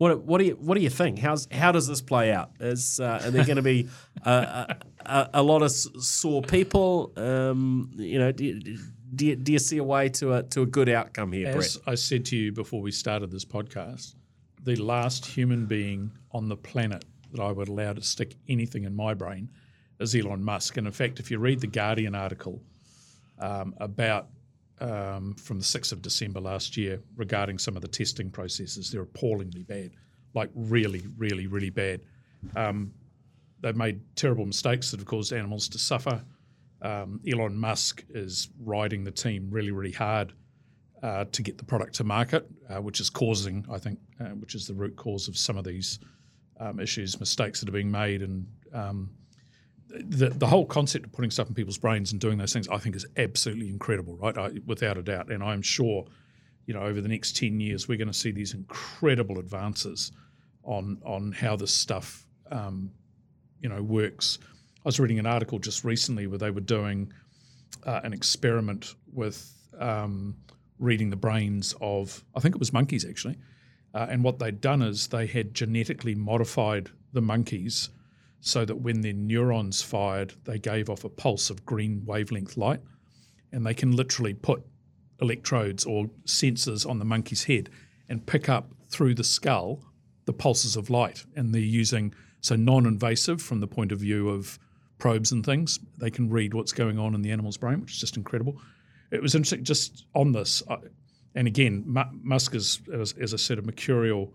What, what do you what do you think? How's how does this play out? Is uh, are there going to be a, a, a lot of sore people? Um, you know, do you, do you, do you see a way to a to a good outcome here, As I said to you before we started this podcast, the last human being on the planet that I would allow to stick anything in my brain is Elon Musk. And in fact, if you read the Guardian article um, about um, from the 6th of December last year regarding some of the testing processes, they're appallingly bad, like really, really, really bad. Um, they've made terrible mistakes that have caused animals to suffer. Um, Elon Musk is riding the team really, really hard uh, to get the product to market, uh, which is causing, I think, uh, which is the root cause of some of these um, issues, mistakes that are being made, and um, the the whole concept of putting stuff in people's brains and doing those things, I think, is absolutely incredible, right? I, without a doubt, and I'm sure, you know, over the next ten years, we're going to see these incredible advances on on how this stuff, um, you know, works. I was reading an article just recently where they were doing uh, an experiment with um, reading the brains of, I think it was monkeys actually. Uh, and what they'd done is they had genetically modified the monkeys so that when their neurons fired, they gave off a pulse of green wavelength light. And they can literally put electrodes or sensors on the monkey's head and pick up through the skull the pulses of light. And they're using, so non invasive from the point of view of probes and things. They can read what's going on in the animal's brain, which is just incredible. It was interesting just on this. and again, Musk is, as, as I said, a mercurial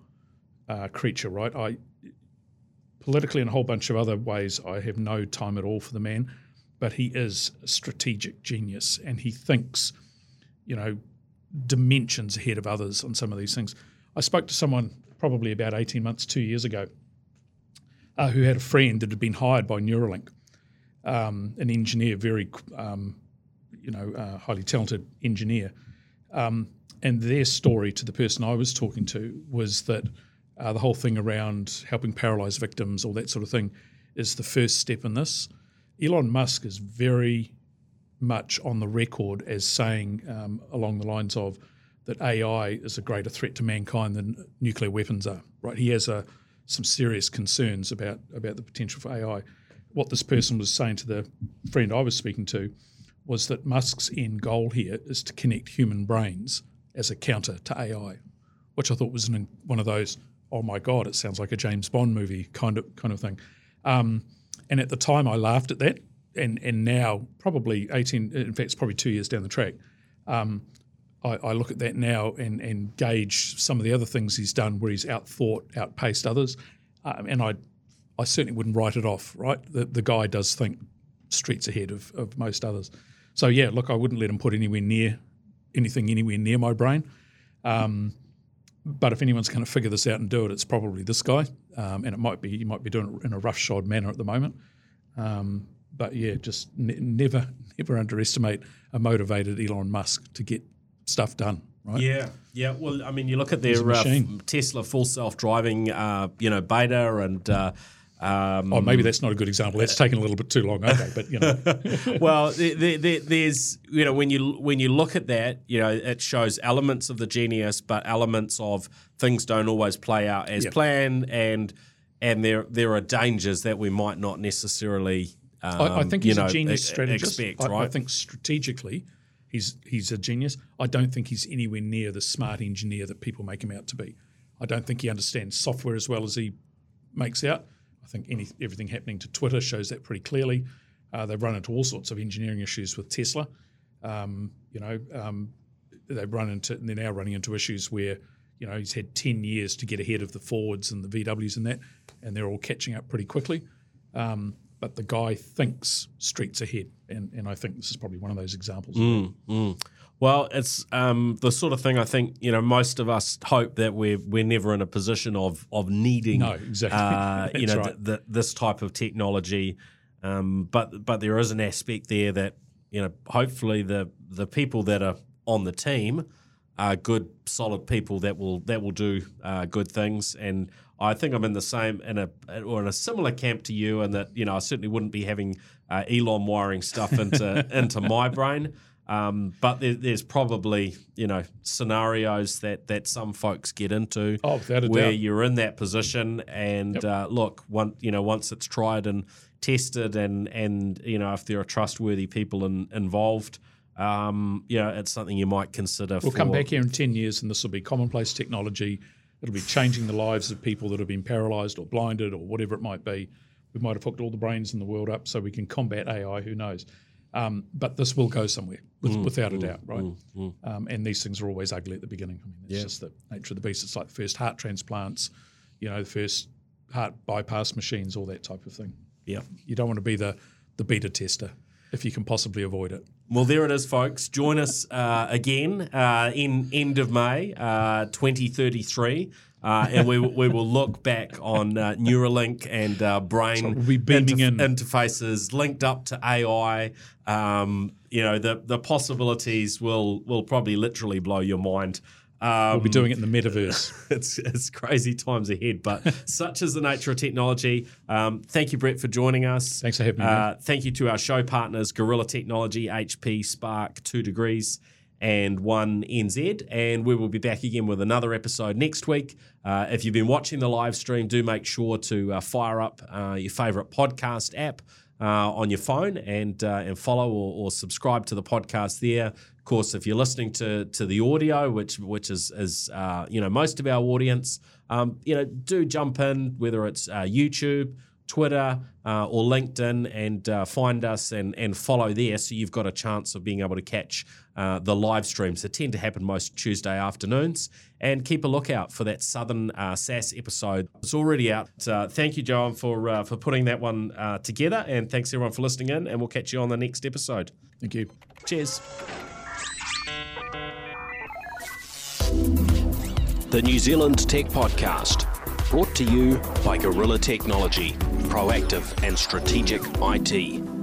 uh, creature, right? I politically and a whole bunch of other ways, I have no time at all for the man, but he is a strategic genius and he thinks, you know, dimensions ahead of others on some of these things. I spoke to someone probably about 18 months, two years ago, uh, who had a friend that had been hired by Neuralink, um, an engineer, very, um, you know, uh, highly talented engineer. Um, and their story to the person I was talking to was that uh, the whole thing around helping paralyzed victims, all that sort of thing, is the first step in this. Elon Musk is very much on the record as saying um, along the lines of that AI is a greater threat to mankind than nuclear weapons are. Right? He has a, uh, some serious concerns about about the potential for AI. What this person was saying to the friend I was speaking to was that Musk's end goal here is to connect human brains as a counter to AI, which I thought was an, one of those oh my god, it sounds like a James Bond movie kind of kind of thing. Um, and at the time, I laughed at that, and and now probably eighteen, in fact, it's probably two years down the track. Um, I, I, look at that now and and gauge some of the other things he's done where he's outthought, outpaced others, um, and I I certainly wouldn't write it off. Right, the the guy does think streets ahead of, of most others. So yeah, look, I wouldn't let him put anywhere near anything anywhere near my brain. Um, but if anyone's going to figure this out and do it, it's probably this guy, um, and it might be you might be doing it in a roughshod manner at the moment. Um, but yeah, just ne- never never underestimate a motivated Elon Musk to get stuff done. Right? Yeah, yeah. Well, I mean, you look at their uh, Tesla full self driving, uh, you know, beta and. Uh, um, oh, maybe that's not a good example. That's taken a little bit too long. Okay, but you know, well, there, there, there's you know when you when you look at that, you know, it shows elements of the genius, but elements of things don't always play out as planned, and and there there are dangers that we might not necessarily. Um, I, I, think he's know, a genius strategist. Expect, I, right? I think strategically, he's he's a genius. I don't think he's anywhere near the smart engineer that people make him out to be. I don't think he understands software as well as he makes out. I think any, everything happening to Twitter shows that pretty clearly. Uh, they've run into all sorts of engineering issues with Tesla. Um, you know, um, they've run into, they're now running into issues where, you know, he's had 10 years to get ahead of the Fords and the VWs and that, and they're all catching up pretty quickly. Um, but the guy thinks streets ahead, and, and I think this is probably one of those examples. Mm, mm. Well, it's um, the sort of thing I think you know most of us hope that we're we're never in a position of of needing no exactly uh, you know right. the, the, this type of technology, um, but but there is an aspect there that you know hopefully the the people that are on the team are good solid people that will that will do uh, good things and I think I'm in the same in a or in a similar camp to you, and that you know I certainly wouldn't be having uh, Elon wiring stuff into into my brain. Um, but there, there's probably you know scenarios that that some folks get into oh, where doubt. you're in that position, and yep. uh, look, one you know once it's tried and tested, and and you know if there are trustworthy people in, involved. Um, you know, it's something you might consider. We'll come back here in ten years, and this will be commonplace technology. It'll be changing the lives of people that have been paralysed or blinded or whatever it might be We might have hooked all the brains in the world up so we can combat AI. Who knows? Um, but this will go somewhere, with, Mm, without a doubt, right? Um, and these things are always ugly at the beginning. I mean, it's just the nature of the beast. It's like the first heart transplants, you know, the first heart bypass machines, all that type of thing. Yeah. You don't want to be the the beta tester if you can possibly avoid it. Well, there it is, folks. Join us uh, again uh, in end of May, uh, 2033. Uh, and we, we will look back on uh, Neuralink and uh, brain we'll be in. interfaces linked up to AI. Um, you know, the, the possibilities will will probably literally blow your mind. Um, We'll be doing it in the metaverse. it's it's crazy times ahead, but such is the nature of technology. Um, thank you, Brett, for joining us. Thanks for having me. Uh, thank you to our show partners, Gorilla Technology, HP, Spark, Two Degrees, and One NZ. And we will be back again with another episode next week. Uh, if you've been watching the live stream, do make sure to uh, fire up uh, your favorite podcast app. Uh, on your phone and uh, and follow or, or subscribe to the podcast there. Of course, if you're listening to to the audio, which which is is uh, you know most of our audience, um, you know do jump in whether it's YouTube, Twitter, uh, or LinkedIn, and uh, find us and and follow there, so you've got a chance of being able to catch uh, the live streams that tend to happen most Tuesday afternoons. And keep a lookout for that Southern uh, SaaS episode. It's already out. Uh, thank you, Joan, for uh, for putting that one uh, together, and thanks everyone for listening in. And we'll catch you on the next episode. Thank you. Cheers. The New Zealand Tech Podcast, brought to you by Gorilla Technology, proactive and strategic IT.